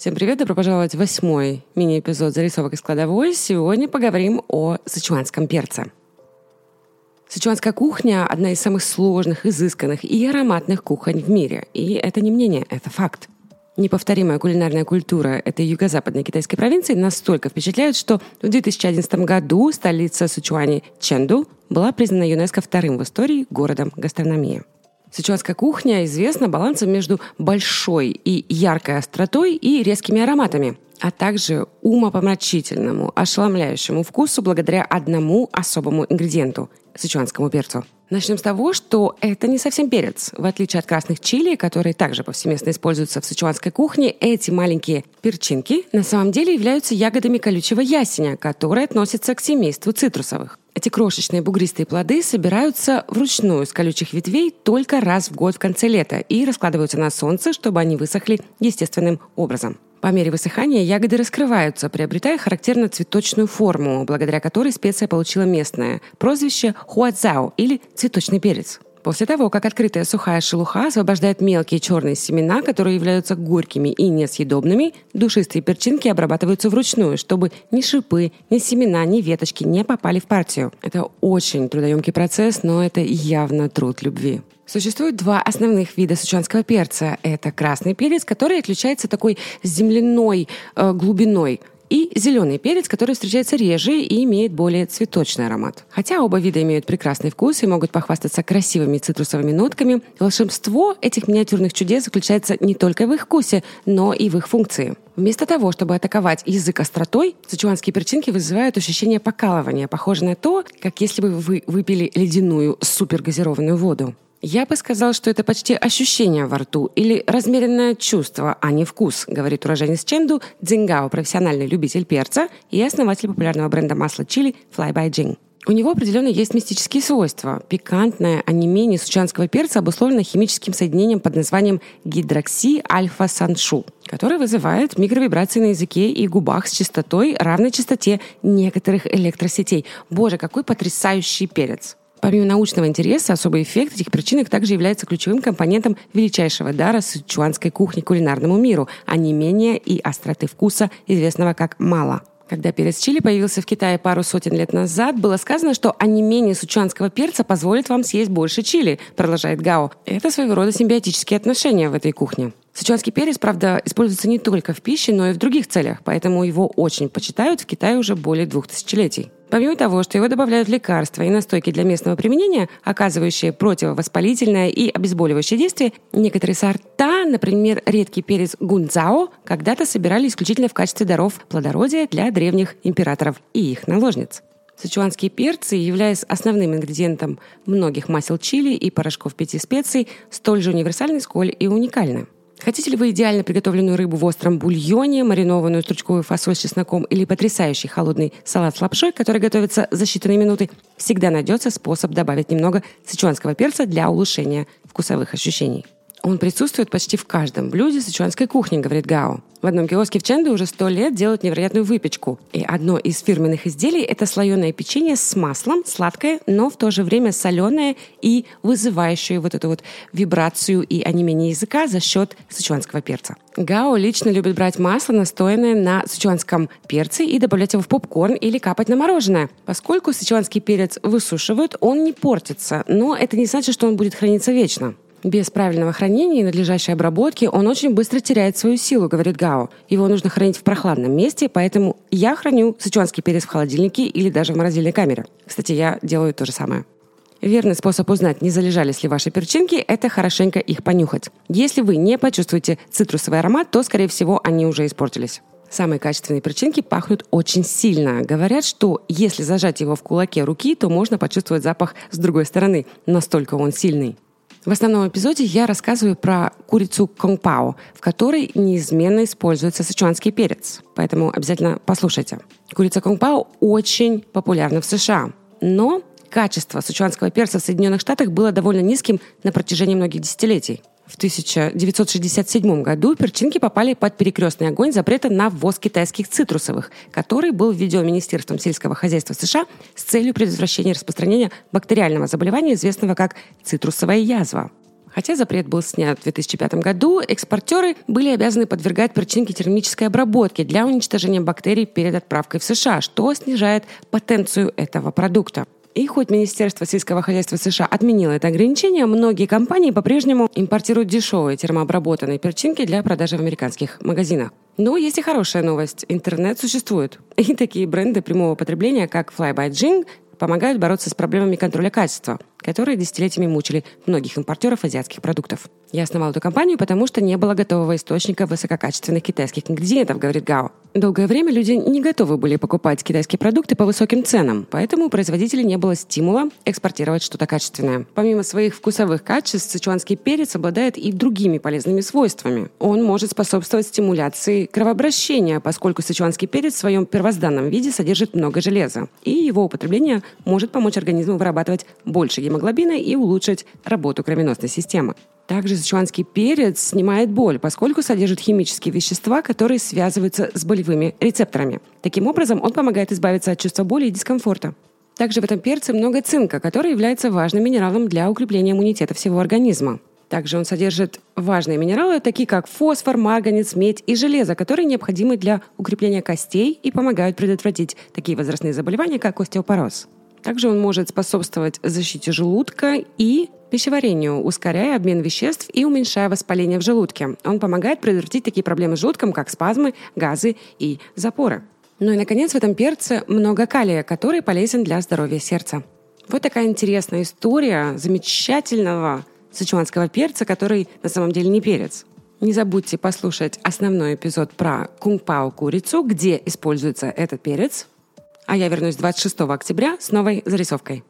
Всем привет, добро пожаловать в восьмой мини-эпизод «Зарисовок из кладовой». Сегодня поговорим о сычуанском перце. Сычуанская кухня – одна из самых сложных, изысканных и ароматных кухонь в мире. И это не мнение, это факт. Неповторимая кулинарная культура этой юго-западной китайской провинции настолько впечатляет, что в 2011 году столица Сычуани Чэнду была признана ЮНЕСКО вторым в истории городом гастрономии. Сычуанская кухня известна балансом между большой и яркой остротой и резкими ароматами, а также умопомрачительному, ошеломляющему вкусу благодаря одному особому ингредиенту – сычуанскому перцу. Начнем с того, что это не совсем перец. В отличие от красных чили, которые также повсеместно используются в сычуанской кухне, эти маленькие перчинки на самом деле являются ягодами колючего ясеня, которые относятся к семейству цитрусовых. Эти крошечные бугристые плоды собираются вручную с колючих ветвей только раз в год в конце лета и раскладываются на солнце, чтобы они высохли естественным образом. По мере высыхания ягоды раскрываются, приобретая характерно цветочную форму, благодаря которой специя получила местное прозвище хуадзао или цветочный перец. После того, как открытая сухая шелуха освобождает мелкие черные семена, которые являются горькими и несъедобными, душистые перчинки обрабатываются вручную, чтобы ни шипы, ни семена, ни веточки не попали в партию. Это очень трудоемкий процесс, но это явно труд любви. Существует два основных вида сычуанского перца. Это красный перец, который отличается такой земляной э, глубиной и зеленый перец, который встречается реже и имеет более цветочный аромат. Хотя оба вида имеют прекрасный вкус и могут похвастаться красивыми цитрусовыми нотками, волшебство этих миниатюрных чудес заключается не только в их вкусе, но и в их функции. Вместо того, чтобы атаковать язык остротой, сычуанские перчинки вызывают ощущение покалывания, похожее на то, как если бы вы выпили ледяную супергазированную воду. Я бы сказал, что это почти ощущение во рту или размеренное чувство, а не вкус, говорит уроженец Ченду Дзингао, профессиональный любитель перца и основатель популярного бренда масла чили Fly by Jing. У него определенно есть мистические свойства. Пикантное онемение сучанского перца обусловлено химическим соединением под названием гидрокси-альфа-саншу, которое вызывает микровибрации на языке и губах с частотой, равной частоте некоторых электросетей. Боже, какой потрясающий перец! Помимо научного интереса, особый эффект этих причинок также является ключевым компонентом величайшего дара сычуанской кухни кулинарному миру, а не менее и остроты вкуса, известного как мало. Когда перец чили появился в Китае пару сотен лет назад, было сказано, что онемение сучуанского перца позволит вам съесть больше чили, продолжает Гао. Это своего рода симбиотические отношения в этой кухне. Сычуанский перец, правда, используется не только в пище, но и в других целях, поэтому его очень почитают в Китае уже более двух тысячелетий. Помимо того, что его добавляют в лекарства и настойки для местного применения, оказывающие противовоспалительное и обезболивающее действие, некоторые сорта, например, редкий перец гунцао, когда-то собирали исключительно в качестве даров плодородия для древних императоров и их наложниц. Сычуанские перцы, являясь основным ингредиентом многих масел чили и порошков пяти специй, столь же универсальны, сколь и уникальны. Хотите ли вы идеально приготовленную рыбу в остром бульоне, маринованную стручковую фасоль с чесноком или потрясающий холодный салат с лапшой, который готовится за считанные минуты, всегда найдется способ добавить немного сычуанского перца для улучшения вкусовых ощущений. Он присутствует почти в каждом блюде сычуанской кухни, говорит Гао. В одном киоске в Чэнду уже сто лет делают невероятную выпечку. И одно из фирменных изделий – это слоеное печенье с маслом, сладкое, но в то же время соленое и вызывающее вот эту вот вибрацию и онемение языка за счет сычуанского перца. Гао лично любит брать масло, настоянное на сычуанском перце, и добавлять его в попкорн или капать на мороженое. Поскольку сычуанский перец высушивают, он не портится, но это не значит, что он будет храниться вечно. Без правильного хранения и надлежащей обработки он очень быстро теряет свою силу, говорит Гао. Его нужно хранить в прохладном месте, поэтому я храню сычуанский перец в холодильнике или даже в морозильной камере. Кстати, я делаю то же самое. Верный способ узнать, не залежались ли ваши перчинки, это хорошенько их понюхать. Если вы не почувствуете цитрусовый аромат, то, скорее всего, они уже испортились. Самые качественные перчинки пахнут очень сильно. Говорят, что если зажать его в кулаке руки, то можно почувствовать запах с другой стороны. Настолько он сильный. В основном эпизоде я рассказываю про курицу конгпао, в которой неизменно используется сычуанский перец. Поэтому обязательно послушайте. Курица конгпао очень популярна в США. Но качество сычуанского перца в Соединенных Штатах было довольно низким на протяжении многих десятилетий. В 1967 году перчинки попали под перекрестный огонь запрета на ввоз китайских цитрусовых, который был введен Министерством сельского хозяйства США с целью предотвращения распространения бактериального заболевания, известного как цитрусовая язва. Хотя запрет был снят в 2005 году, экспортеры были обязаны подвергать перчинке термической обработке для уничтожения бактерий перед отправкой в США, что снижает потенцию этого продукта. И хоть Министерство сельского хозяйства США отменило это ограничение, многие компании по-прежнему импортируют дешевые термообработанные перчинки для продажи в американских магазинах. Но есть и хорошая новость. Интернет существует. И такие бренды прямого потребления, как Fly by Jing, помогают бороться с проблемами контроля качества – которые десятилетиями мучили многих импортеров азиатских продуктов. Я основал эту компанию, потому что не было готового источника высококачественных китайских ингредиентов, говорит Гао. Долгое время люди не готовы были покупать китайские продукты по высоким ценам, поэтому у производителей не было стимула экспортировать что-то качественное. Помимо своих вкусовых качеств, сычуанский перец обладает и другими полезными свойствами. Он может способствовать стимуляции кровообращения, поскольку сычуанский перец в своем первозданном виде содержит много железа, и его употребление может помочь организму вырабатывать больше гемоглобина и улучшить работу кровеносной системы. Также сычуанский перец снимает боль, поскольку содержит химические вещества, которые связываются с болевыми рецепторами. Таким образом, он помогает избавиться от чувства боли и дискомфорта. Также в этом перце много цинка, который является важным минералом для укрепления иммунитета всего организма. Также он содержит важные минералы, такие как фосфор, марганец, медь и железо, которые необходимы для укрепления костей и помогают предотвратить такие возрастные заболевания, как остеопороз. Также он может способствовать защите желудка и пищеварению, ускоряя обмен веществ и уменьшая воспаление в желудке. Он помогает предотвратить такие проблемы с желудком, как спазмы, газы и запоры. Ну и, наконец, в этом перце много калия, который полезен для здоровья сердца. Вот такая интересная история замечательного сычуанского перца, который на самом деле не перец. Не забудьте послушать основной эпизод про кунг-пао курицу, где используется этот перец. А я вернусь 26 октября с новой зарисовкой.